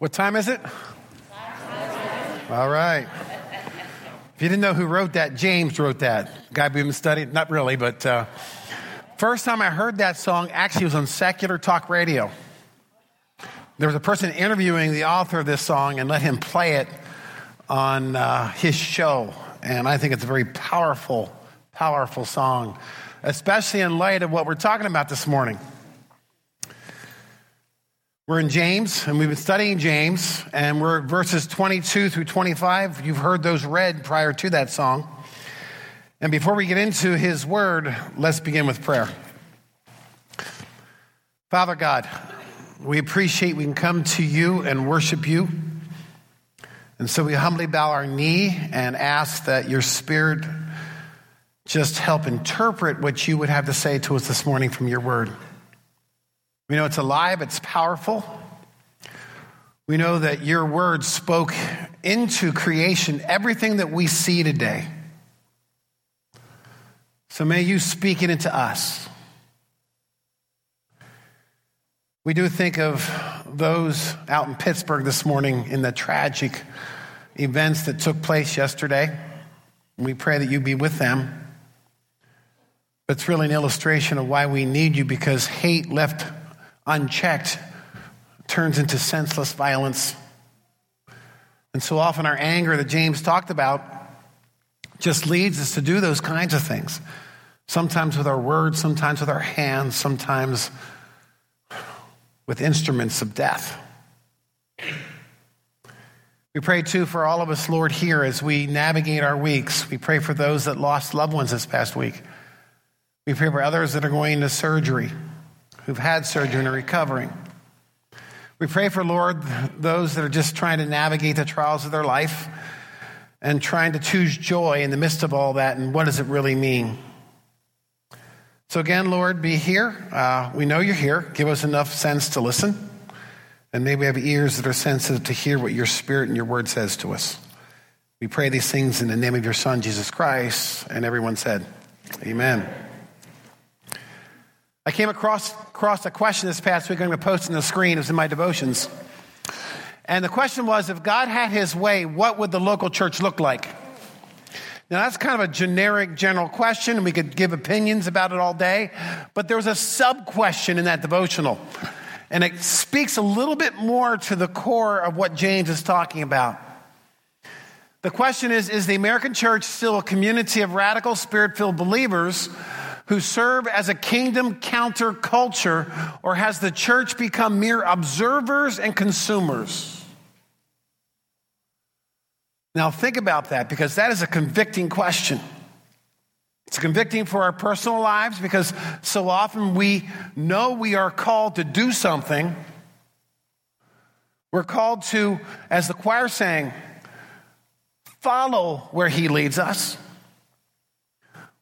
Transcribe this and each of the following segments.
What time is it? All right. If you didn't know who wrote that, James wrote that. Guy we've been studying, not really, but uh, first time I heard that song actually was on secular talk radio. There was a person interviewing the author of this song and let him play it on uh, his show. And I think it's a very powerful, powerful song, especially in light of what we're talking about this morning. We're in James, and we've been studying James, and we're verses 22 through 25. You've heard those read prior to that song. And before we get into his word, let's begin with prayer. Father God, we appreciate we can come to you and worship you. And so we humbly bow our knee and ask that your spirit just help interpret what you would have to say to us this morning from your word. We know it's alive, it's powerful. We know that your word spoke into creation everything that we see today. So may you speak it into us. We do think of those out in Pittsburgh this morning in the tragic events that took place yesterday. We pray that you be with them. But it's really an illustration of why we need you because hate left unchecked, turns into senseless violence. And so often our anger that James talked about just leads us to do those kinds of things. Sometimes with our words, sometimes with our hands, sometimes with instruments of death. We pray too for all of us, Lord, here as we navigate our weeks. We pray for those that lost loved ones this past week. We pray for others that are going to surgery who've had surgery and are recovering. We pray for, Lord, those that are just trying to navigate the trials of their life and trying to choose joy in the midst of all that and what does it really mean. So, again, Lord, be here. Uh, we know you're here. Give us enough sense to listen. And may we have ears that are sensitive to hear what your spirit and your word says to us. We pray these things in the name of your Son, Jesus Christ. And everyone said, Amen. I came across, across a question this past week. I'm going to post on the screen. It was in my devotions. And the question was if God had his way, what would the local church look like? Now, that's kind of a generic, general question. and We could give opinions about it all day. But there was a sub question in that devotional. And it speaks a little bit more to the core of what James is talking about. The question is Is the American church still a community of radical, spirit filled believers who serve as a kingdom counterculture, or has the church become mere observers and consumers? Now, think about that because that is a convicting question. It's convicting for our personal lives because so often we know we are called to do something. We're called to, as the choir sang, follow where he leads us.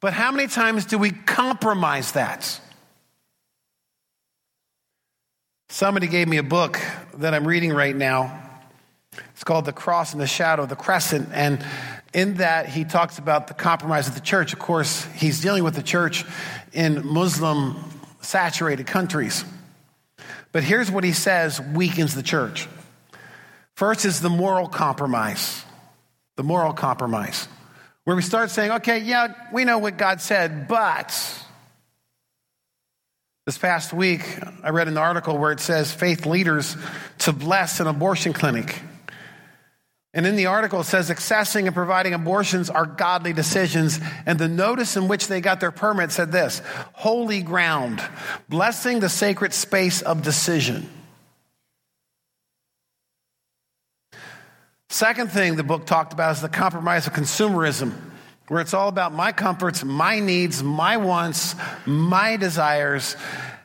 But how many times do we compromise that? Somebody gave me a book that I'm reading right now. It's called The Cross in the Shadow, the Crescent. And in that, he talks about the compromise of the church. Of course, he's dealing with the church in Muslim saturated countries. But here's what he says weakens the church. First is the moral compromise. The moral compromise where we start saying, okay, yeah, we know what God said, but this past week I read an article where it says faith leaders to bless an abortion clinic. And in the article, it says accessing and providing abortions are godly decisions. And the notice in which they got their permit said this holy ground, blessing the sacred space of decision. Second thing the book talked about is the compromise of consumerism, where it's all about my comforts, my needs, my wants, my desires.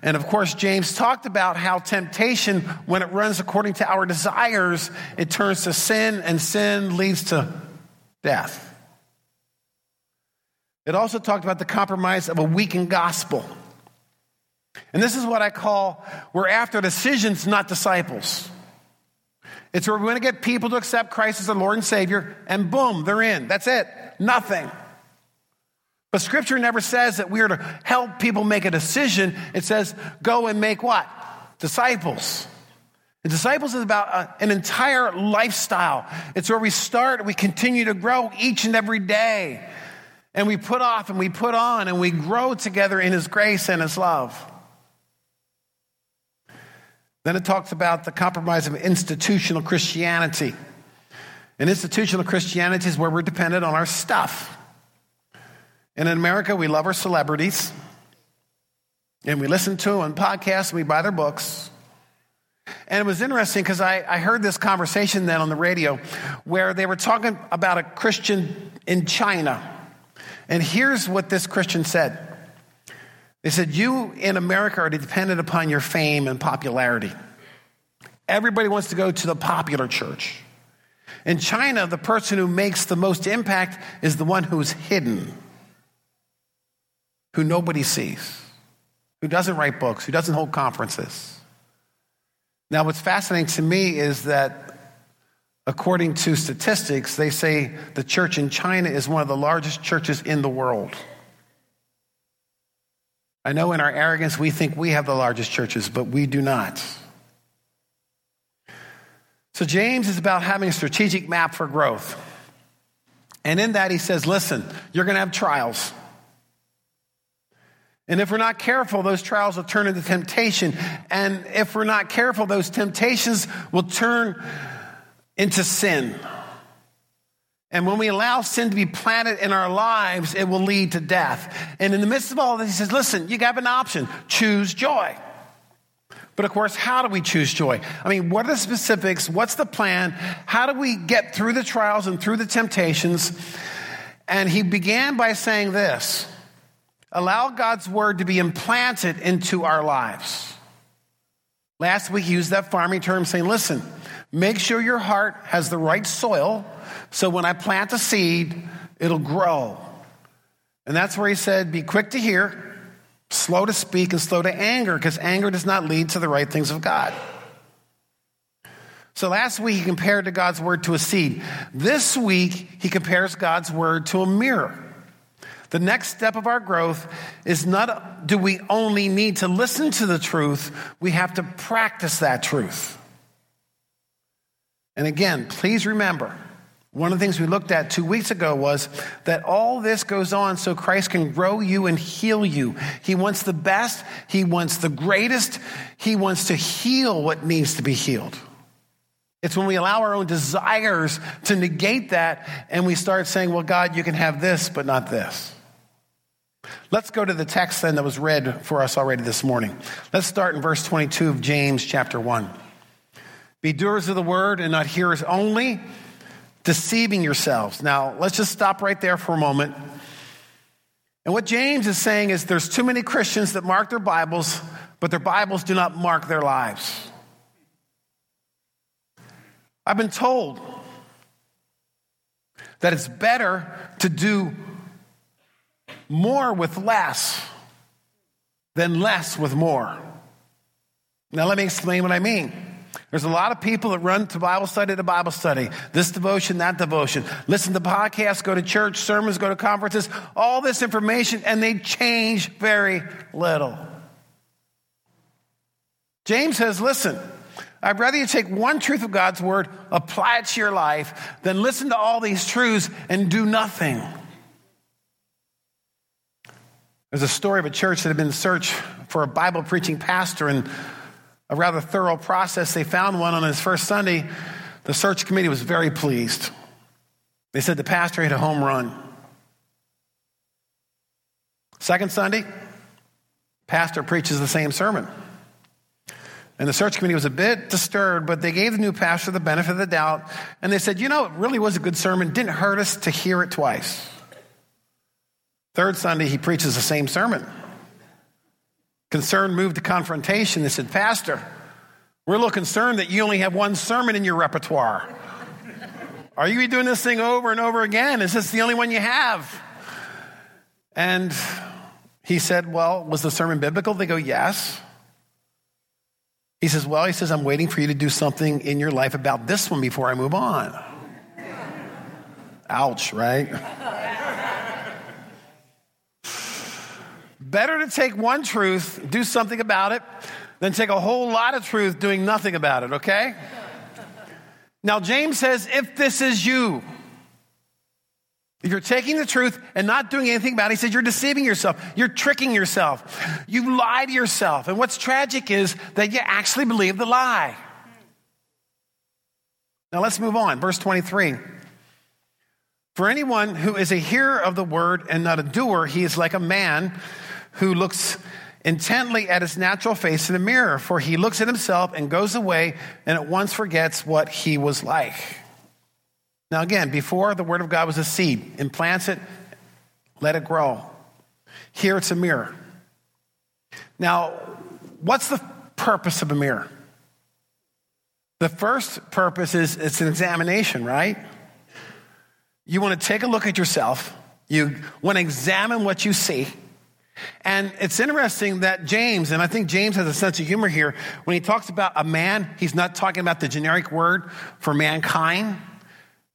And of course, James talked about how temptation, when it runs according to our desires, it turns to sin, and sin leads to death. It also talked about the compromise of a weakened gospel. And this is what I call we're after decisions, not disciples. It's where we want to get people to accept Christ as their Lord and Savior, and boom, they're in. That's it. Nothing. But Scripture never says that we are to help people make a decision. It says, go and make what? Disciples. The disciples is about a, an entire lifestyle. It's where we start, we continue to grow each and every day. And we put off and we put on and we grow together in His grace and His love. Then it talks about the compromise of institutional Christianity. And institutional Christianity is where we're dependent on our stuff. And in America, we love our celebrities. And we listen to them on podcasts and we buy their books. And it was interesting because I, I heard this conversation then on the radio where they were talking about a Christian in China. And here's what this Christian said They said, You in America are dependent upon your fame and popularity. Everybody wants to go to the popular church. In China, the person who makes the most impact is the one who's hidden, who nobody sees, who doesn't write books, who doesn't hold conferences. Now, what's fascinating to me is that according to statistics, they say the church in China is one of the largest churches in the world. I know in our arrogance we think we have the largest churches, but we do not. So, James is about having a strategic map for growth. And in that, he says, listen, you're going to have trials. And if we're not careful, those trials will turn into temptation. And if we're not careful, those temptations will turn into sin. And when we allow sin to be planted in our lives, it will lead to death. And in the midst of all this, he says, listen, you have an option choose joy. But of course, how do we choose joy? I mean, what are the specifics? What's the plan? How do we get through the trials and through the temptations? And he began by saying this allow God's word to be implanted into our lives. Last week, he used that farming term saying, listen, make sure your heart has the right soil so when I plant a seed, it'll grow. And that's where he said, be quick to hear slow to speak and slow to anger, because anger does not lead to the right things of God. So last week he compared to God's word to a seed. This week he compares God's word to a mirror. The next step of our growth is not do we only need to listen to the truth, we have to practice that truth. And again, please remember, one of the things we looked at two weeks ago was that all this goes on so Christ can grow you and heal you. He wants the best, He wants the greatest, He wants to heal what needs to be healed. It's when we allow our own desires to negate that and we start saying, well, God, you can have this, but not this. Let's go to the text then that was read for us already this morning. Let's start in verse 22 of James chapter 1. Be doers of the word and not hearers only deceiving yourselves. Now, let's just stop right there for a moment. And what James is saying is there's too many Christians that mark their Bibles, but their Bibles do not mark their lives. I've been told that it's better to do more with less than less with more. Now, let me explain what I mean. There's a lot of people that run to Bible study to Bible study, this devotion, that devotion, listen to podcasts, go to church, sermons, go to conferences, all this information, and they change very little. James says, listen, I'd rather you take one truth of God's word, apply it to your life, than listen to all these truths and do nothing. There's a story of a church that had been in search for a Bible preaching pastor, and a rather thorough process. They found one on his first Sunday. The search committee was very pleased. They said the pastor hit a home run. Second Sunday, pastor preaches the same sermon. And the search committee was a bit disturbed, but they gave the new pastor the benefit of the doubt. And they said, you know, it really was a good sermon. Didn't hurt us to hear it twice. Third Sunday, he preaches the same sermon. Concern moved to confrontation. They said, Pastor, we're a little concerned that you only have one sermon in your repertoire. Are you doing this thing over and over again? Is this the only one you have? And he said, Well, was the sermon biblical? They go, Yes. He says, Well, he says, I'm waiting for you to do something in your life about this one before I move on. Ouch, right? Better to take one truth, do something about it, than take a whole lot of truth doing nothing about it, okay? Now, James says, if this is you, if you're taking the truth and not doing anything about it, he says you're deceiving yourself. You're tricking yourself. You lie to yourself. And what's tragic is that you actually believe the lie. Now let's move on. Verse 23. For anyone who is a hearer of the word and not a doer, he is like a man who looks intently at his natural face in the mirror, for he looks at himself and goes away and at once forgets what he was like. Now, again, before the word of God was a seed, implants it, let it grow. Here it's a mirror. Now, what's the purpose of a mirror? The first purpose is it's an examination, right? You want to take a look at yourself. You want to examine what you see. And it's interesting that James, and I think James has a sense of humor here, when he talks about a man, he's not talking about the generic word for mankind.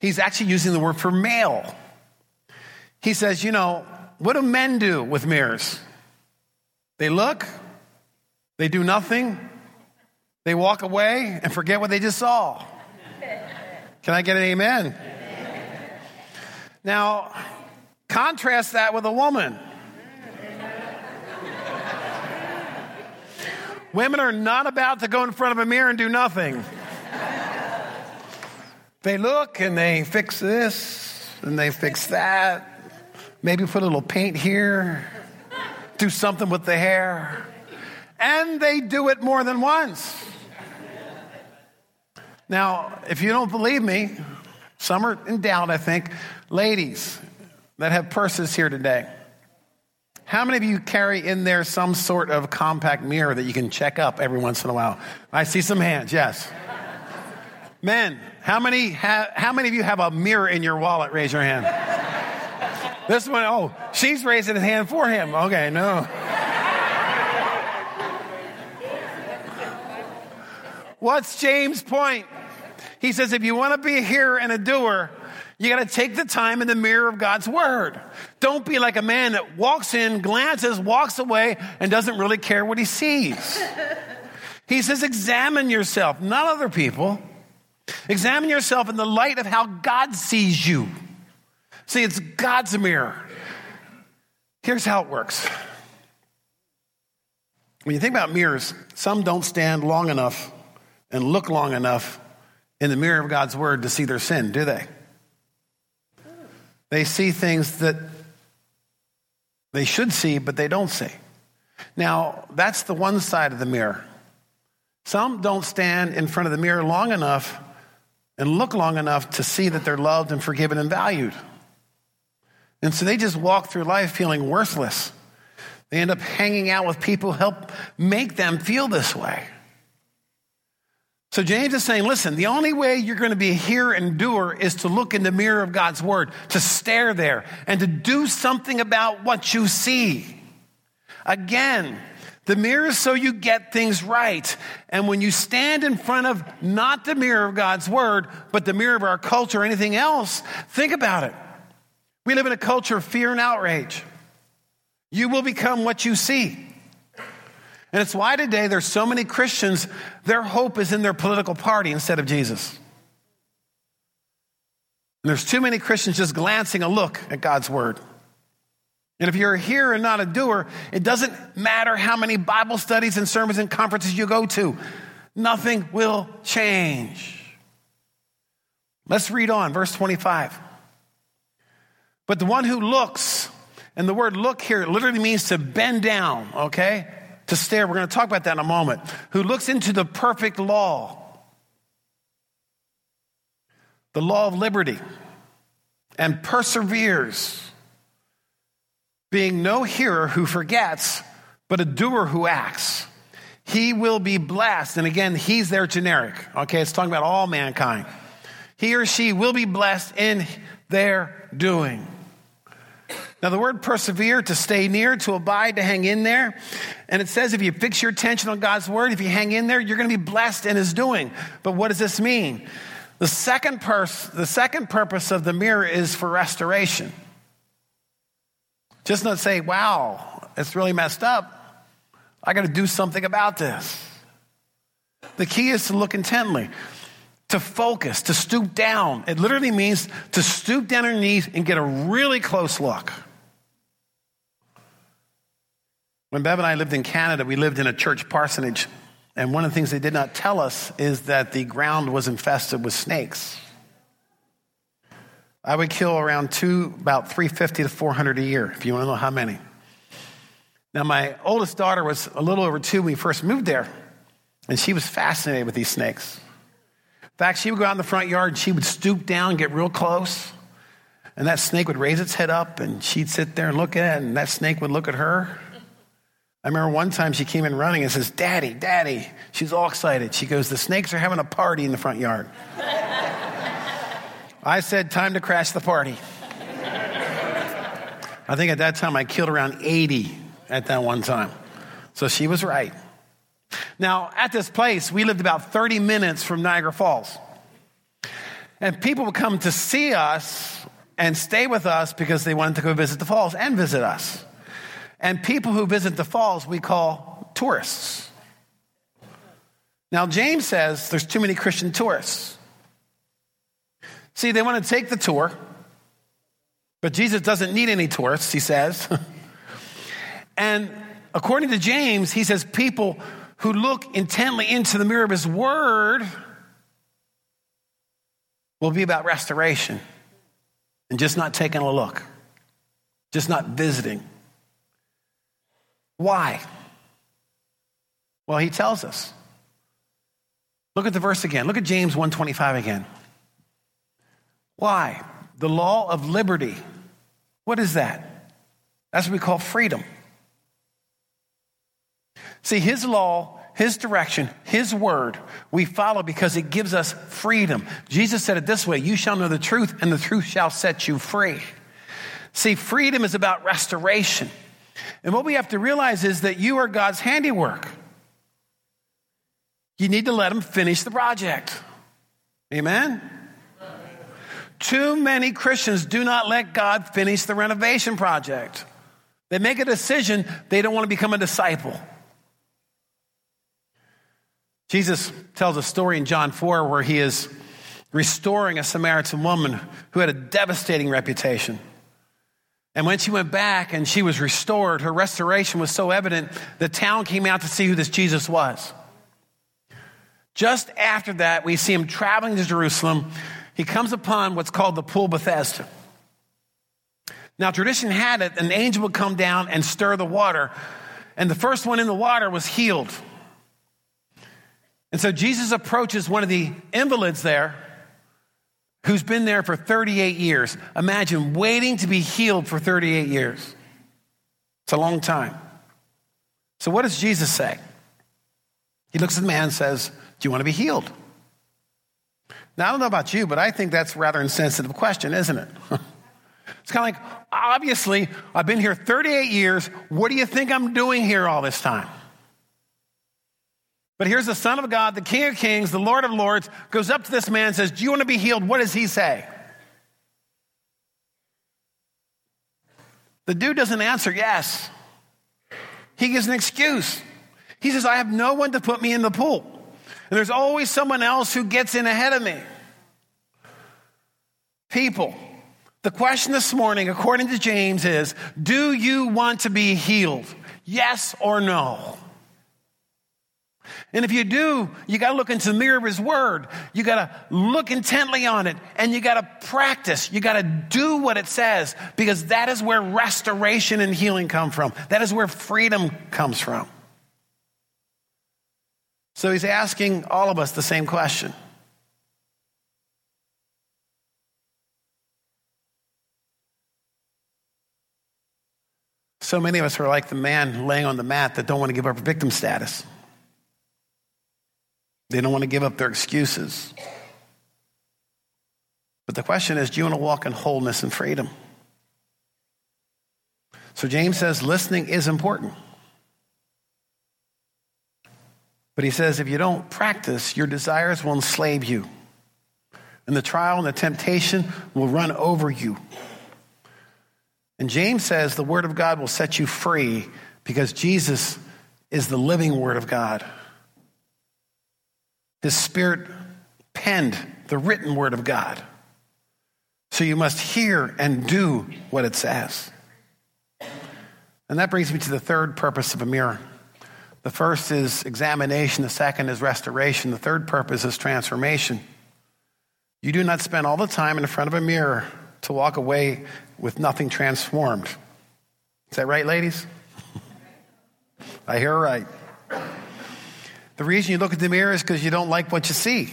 He's actually using the word for male. He says, you know, what do men do with mirrors? They look, they do nothing, they walk away and forget what they just saw. Can I get an amen? Now, contrast that with a woman. Women are not about to go in front of a mirror and do nothing. They look and they fix this and they fix that. Maybe put a little paint here, do something with the hair. And they do it more than once. Now, if you don't believe me, some are in doubt, I think. Ladies that have purses here today, how many of you carry in there some sort of compact mirror that you can check up every once in a while? I see some hands, yes. Men, how many, ha- how many of you have a mirror in your wallet? Raise your hand. This one, oh, she's raising his hand for him. Okay, no. What's James' point? He says if you want to be a hearer and a doer, you got to take the time in the mirror of God's word. Don't be like a man that walks in, glances, walks away, and doesn't really care what he sees. He says, examine yourself, not other people. Examine yourself in the light of how God sees you. See, it's God's mirror. Here's how it works. When you think about mirrors, some don't stand long enough and look long enough in the mirror of God's word to see their sin, do they? They see things that they should see, but they don't see. Now, that's the one side of the mirror. Some don't stand in front of the mirror long enough and look long enough to see that they're loved and forgiven and valued. And so they just walk through life feeling worthless. They end up hanging out with people who help make them feel this way. So James is saying, listen, the only way you're going to be a hearer and doer is to look in the mirror of God's word, to stare there, and to do something about what you see. Again, the mirror is so you get things right. And when you stand in front of not the mirror of God's word, but the mirror of our culture or anything else, think about it. We live in a culture of fear and outrage. You will become what you see. And it's why today there's so many Christians, their hope is in their political party instead of Jesus. And there's too many Christians just glancing a look at God's word. And if you're a hearer and not a doer, it doesn't matter how many Bible studies and sermons and conferences you go to, nothing will change. Let's read on, verse 25. But the one who looks, and the word look here literally means to bend down, okay? To stare. We're going to talk about that in a moment. Who looks into the perfect law, the law of liberty, and perseveres, being no hearer who forgets, but a doer who acts. He will be blessed. And again, he's their generic. Okay, it's talking about all mankind. He or she will be blessed in their doing. Now, the word persevere, to stay near, to abide, to hang in there. And it says if you fix your attention on God's word, if you hang in there, you're going to be blessed in his doing. But what does this mean? The second, pers- the second purpose of the mirror is for restoration. Just not say, wow, it's really messed up. I got to do something about this. The key is to look intently, to focus, to stoop down. It literally means to stoop down on your knees and get a really close look. When Bev and I lived in Canada, we lived in a church parsonage. And one of the things they did not tell us is that the ground was infested with snakes. I would kill around two, about 350 to 400 a year, if you want to know how many. Now, my oldest daughter was a little over two when we first moved there, and she was fascinated with these snakes. In fact, she would go out in the front yard and she would stoop down, get real close, and that snake would raise its head up, and she'd sit there and look at it, and that snake would look at her. I remember one time she came in running and says, Daddy, Daddy. She's all excited. She goes, The snakes are having a party in the front yard. I said, Time to crash the party. I think at that time I killed around 80 at that one time. So she was right. Now, at this place, we lived about 30 minutes from Niagara Falls. And people would come to see us and stay with us because they wanted to go visit the falls and visit us. And people who visit the falls, we call tourists. Now, James says there's too many Christian tourists. See, they want to take the tour, but Jesus doesn't need any tourists, he says. and according to James, he says people who look intently into the mirror of his word will be about restoration and just not taking a look, just not visiting. Why? Well, he tells us. Look at the verse again. Look at James 125 again. Why? The law of liberty. What is that? That's what we call freedom. See, his law, his direction, his word, we follow because it gives us freedom. Jesus said it this way You shall know the truth, and the truth shall set you free. See, freedom is about restoration. And what we have to realize is that you are God's handiwork. You need to let Him finish the project. Amen? Too many Christians do not let God finish the renovation project. They make a decision, they don't want to become a disciple. Jesus tells a story in John 4 where he is restoring a Samaritan woman who had a devastating reputation. And when she went back and she was restored, her restoration was so evident, the town came out to see who this Jesus was. Just after that, we see him traveling to Jerusalem. He comes upon what's called the Pool Bethesda. Now, tradition had it, an angel would come down and stir the water, and the first one in the water was healed. And so Jesus approaches one of the invalids there who's been there for 38 years. Imagine waiting to be healed for 38 years. It's a long time. So, what does Jesus say? He looks at the man and says, Do you want to be healed? Now, I don't know about you, but I think that's a rather insensitive question, isn't it? it's kind of like, obviously, I've been here 38 years. What do you think I'm doing here all this time? But here's the Son of God, the King of Kings, the Lord of Lords, goes up to this man and says, Do you want to be healed? What does he say? The dude doesn't answer yes. He gives an excuse. He says, I have no one to put me in the pool. And there's always someone else who gets in ahead of me. People, the question this morning, according to James, is Do you want to be healed? Yes or no? And if you do, you got to look into the mirror of His Word. You got to look intently on it and you got to practice. You got to do what it says because that is where restoration and healing come from. That is where freedom comes from. So He's asking all of us the same question. So many of us are like the man laying on the mat that don't want to give up victim status. They don't want to give up their excuses. But the question is do you want to walk in wholeness and freedom? So James says listening is important. But he says if you don't practice, your desires will enslave you. And the trial and the temptation will run over you. And James says the word of God will set you free because Jesus is the living word of God. His Spirit penned the written word of God. So you must hear and do what it says. And that brings me to the third purpose of a mirror. The first is examination, the second is restoration, the third purpose is transformation. You do not spend all the time in front of a mirror to walk away with nothing transformed. Is that right, ladies? I hear right. The reason you look at the mirror is because you don't like what you see.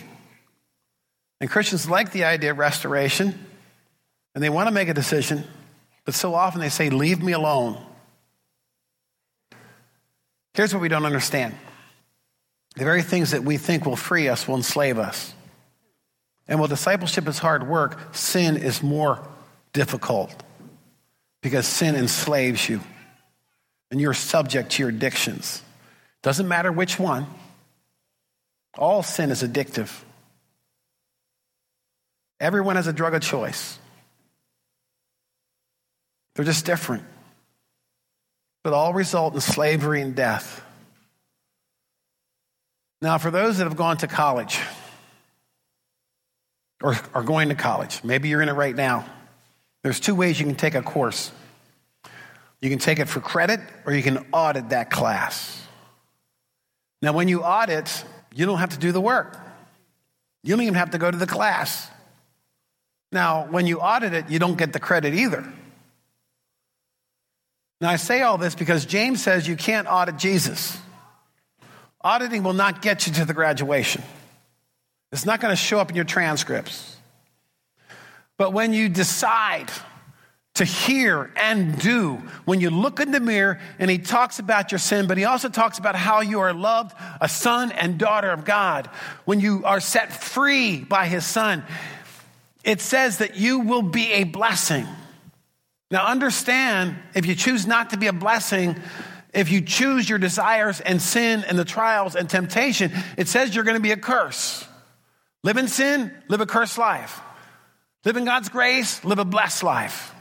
And Christians like the idea of restoration, and they want to make a decision, but so often they say, Leave me alone. Here's what we don't understand the very things that we think will free us will enslave us. And while discipleship is hard work, sin is more difficult because sin enslaves you and you're subject to your addictions. Doesn't matter which one, all sin is addictive. Everyone has a drug of choice. They're just different. But all result in slavery and death. Now, for those that have gone to college or are going to college, maybe you're in it right now, there's two ways you can take a course. You can take it for credit or you can audit that class. Now, when you audit, you don't have to do the work. You don't even have to go to the class. Now, when you audit it, you don't get the credit either. Now, I say all this because James says you can't audit Jesus. Auditing will not get you to the graduation, it's not going to show up in your transcripts. But when you decide to hear and do, when you look in the mirror and he talks about your sin, but he also talks about how you are loved, a son and daughter of God, when you are set free by his son, it says that you will be a blessing. Now, understand if you choose not to be a blessing, if you choose your desires and sin and the trials and temptation, it says you're going to be a curse. Live in sin, live a cursed life. Live in God's grace, live a blessed life.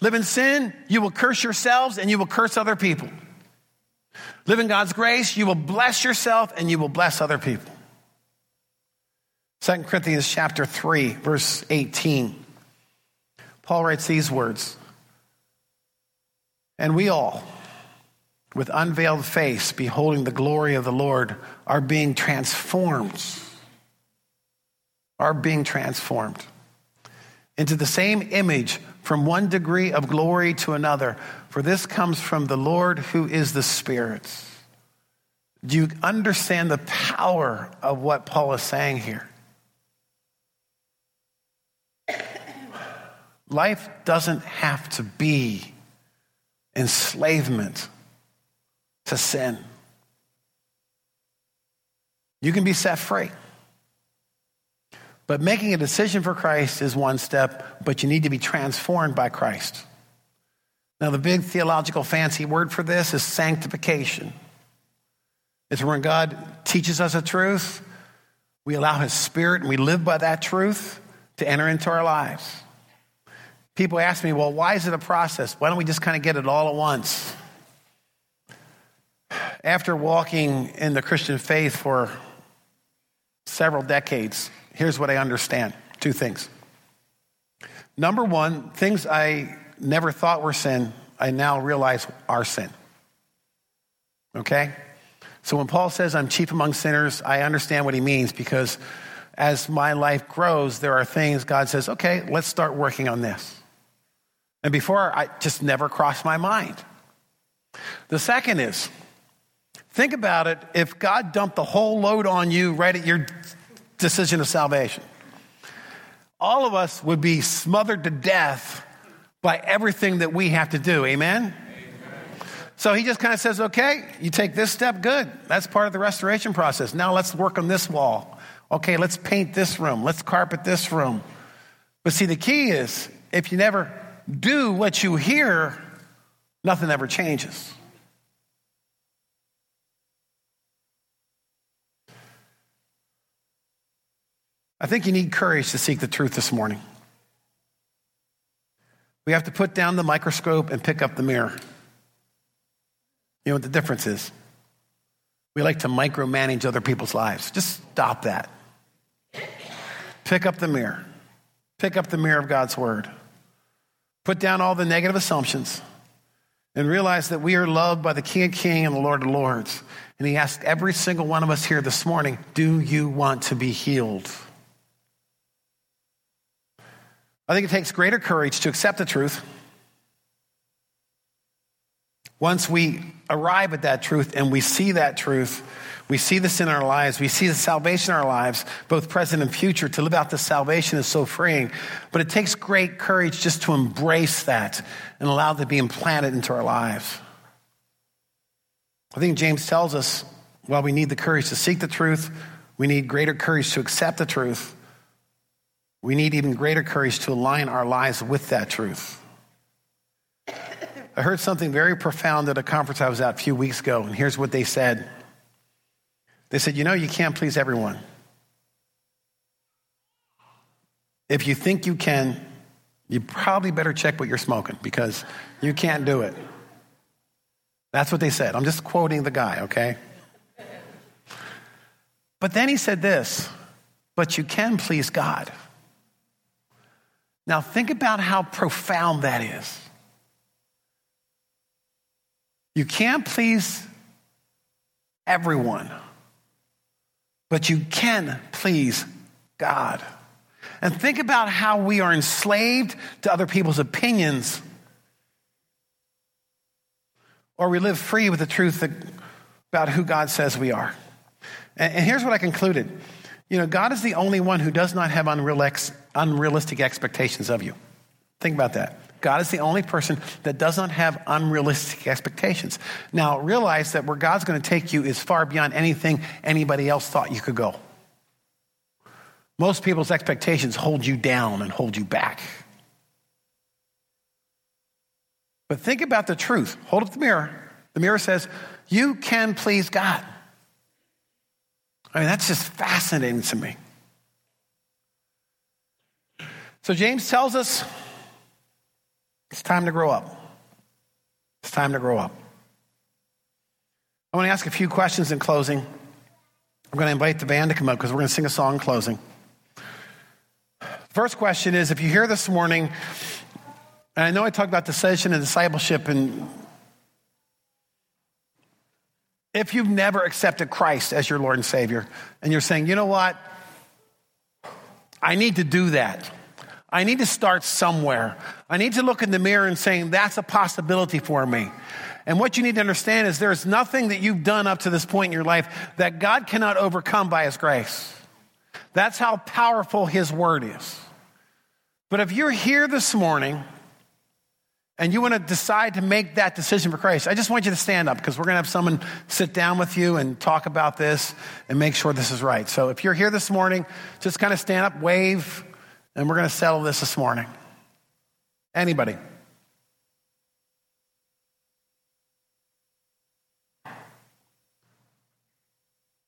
Live in sin, you will curse yourselves and you will curse other people. Live in God's grace, you will bless yourself and you will bless other people. 2 Corinthians chapter 3, verse 18. Paul writes these words And we all, with unveiled face, beholding the glory of the Lord, are being transformed. Are being transformed into the same image from one degree of glory to another. For this comes from the Lord who is the Spirit. Do you understand the power of what Paul is saying here? Life doesn't have to be enslavement to sin. You can be set free. But making a decision for Christ is one step, but you need to be transformed by Christ. Now, the big theological fancy word for this is sanctification. It's when God teaches us a truth, we allow His Spirit and we live by that truth to enter into our lives. People ask me, well, why is it a process? Why don't we just kind of get it all at once? After walking in the Christian faith for several decades, here's what I understand two things. Number one, things I never thought were sin, I now realize are sin. Okay? So when Paul says I'm chief among sinners, I understand what he means because as my life grows, there are things God says, okay, let's start working on this. And before, I just never crossed my mind. The second is, think about it if God dumped the whole load on you right at your decision of salvation. All of us would be smothered to death by everything that we have to do. Amen? So he just kind of says, okay, you take this step, good. That's part of the restoration process. Now let's work on this wall. Okay, let's paint this room. Let's carpet this room. But see, the key is if you never do what you hear, nothing ever changes. I think you need courage to seek the truth this morning. We have to put down the microscope and pick up the mirror. You know what the difference is? We like to micromanage other people's lives. Just stop that. Pick up the mirror. Pick up the mirror of God's word. Put down all the negative assumptions and realize that we are loved by the King of Kings and the Lord of Lords. And he asked every single one of us here this morning, Do you want to be healed? I think it takes greater courage to accept the truth. Once we arrive at that truth and we see that truth, we see this in our lives. We see the salvation in our lives, both present and future. To live out the salvation is so freeing. But it takes great courage just to embrace that and allow it to be implanted into our lives. I think James tells us while we need the courage to seek the truth, we need greater courage to accept the truth. We need even greater courage to align our lives with that truth. I heard something very profound at a conference I was at a few weeks ago, and here's what they said. They said, You know, you can't please everyone. If you think you can, you probably better check what you're smoking because you can't do it. That's what they said. I'm just quoting the guy, okay? But then he said this, but you can please God. Now think about how profound that is. You can't please everyone but you can please God. And think about how we are enslaved to other people's opinions, or we live free with the truth about who God says we are. And here's what I concluded you know, God is the only one who does not have unrealistic expectations of you. Think about that. God is the only person that does not have unrealistic expectations. Now, realize that where God's going to take you is far beyond anything anybody else thought you could go. Most people's expectations hold you down and hold you back. But think about the truth. Hold up the mirror. The mirror says, You can please God. I mean, that's just fascinating to me. So, James tells us it's time to grow up. It's time to grow up. I want to ask a few questions in closing. I'm going to invite the band to come up because we're going to sing a song in closing. First question is if you're here this morning, and I know I talked about decision and discipleship, and if you've never accepted Christ as your Lord and Savior, and you're saying, you know what? I need to do that. I need to start somewhere. I need to look in the mirror and saying, that's a possibility for me. And what you need to understand is there's nothing that you've done up to this point in your life that God cannot overcome by His grace. That's how powerful His word is. But if you're here this morning and you want to decide to make that decision for Christ, I just want you to stand up because we're going to have someone sit down with you and talk about this and make sure this is right. So if you're here this morning, just kind of stand up, wave, and we're going to settle this this morning. Anybody?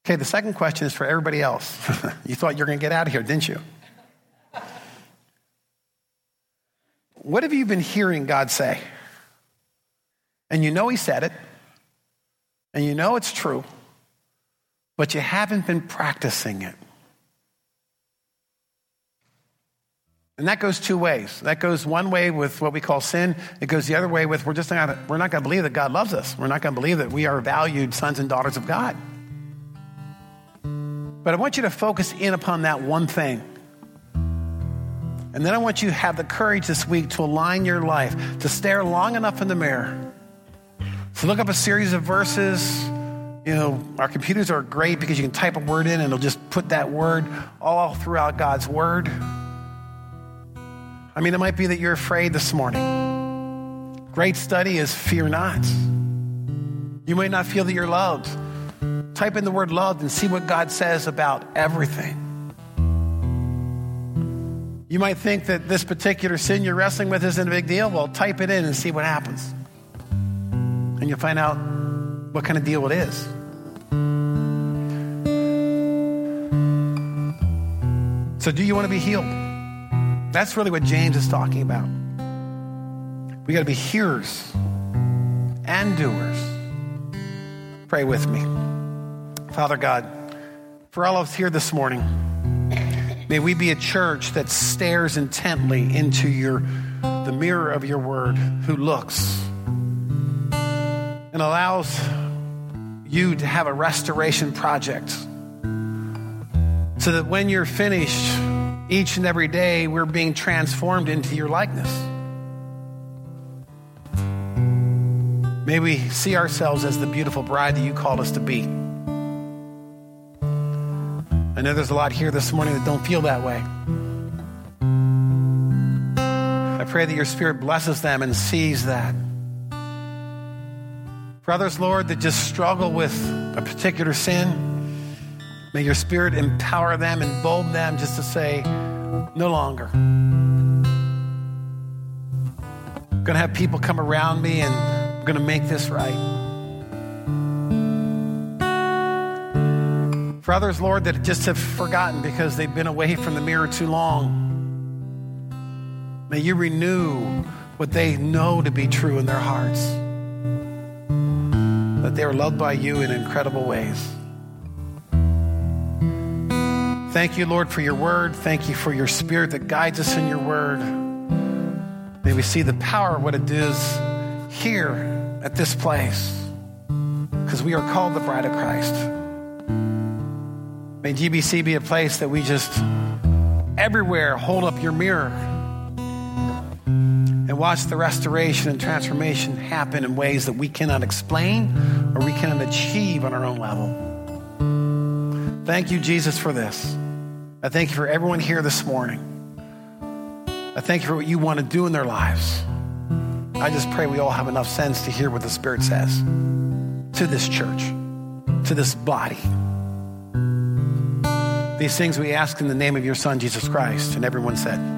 Okay, the second question is for everybody else. you thought you were going to get out of here, didn't you? What have you been hearing God say? And you know He said it, and you know it's true, but you haven't been practicing it. And that goes two ways. That goes one way with what we call sin. It goes the other way with we're just not, we're not going to believe that God loves us. We're not going to believe that we are valued sons and daughters of God. But I want you to focus in upon that one thing. And then I want you to have the courage this week to align your life, to stare long enough in the mirror, to look up a series of verses. You know, our computers are great because you can type a word in and it'll just put that word all throughout God's word. I mean, it might be that you're afraid this morning. Great study is fear not. You might not feel that you're loved. Type in the word loved and see what God says about everything. You might think that this particular sin you're wrestling with isn't a big deal. Well, type it in and see what happens. And you'll find out what kind of deal it is. So, do you want to be healed? That's really what James is talking about. We got to be hearers and doers. Pray with me. Father God, for all of us here this morning, may we be a church that stares intently into your, the mirror of your word, who looks and allows you to have a restoration project so that when you're finished, each and every day, we're being transformed into your likeness. May we see ourselves as the beautiful bride that you called us to be. I know there's a lot here this morning that don't feel that way. I pray that your spirit blesses them and sees that. For others, Lord, that just struggle with a particular sin, may your spirit empower them bold them just to say, no longer. I'm going to have people come around me and I'm going to make this right. For others, Lord, that just have forgotten because they've been away from the mirror too long, may you renew what they know to be true in their hearts. That they are loved by you in incredible ways. Thank you, Lord, for your word. Thank you for your spirit that guides us in your word. May we see the power of what it does here at this place because we are called the bride of Christ. May GBC be a place that we just everywhere hold up your mirror and watch the restoration and transformation happen in ways that we cannot explain or we cannot achieve on our own level. Thank you, Jesus, for this. I thank you for everyone here this morning. I thank you for what you want to do in their lives. I just pray we all have enough sense to hear what the Spirit says to this church, to this body. These things we ask in the name of your Son, Jesus Christ. And everyone said,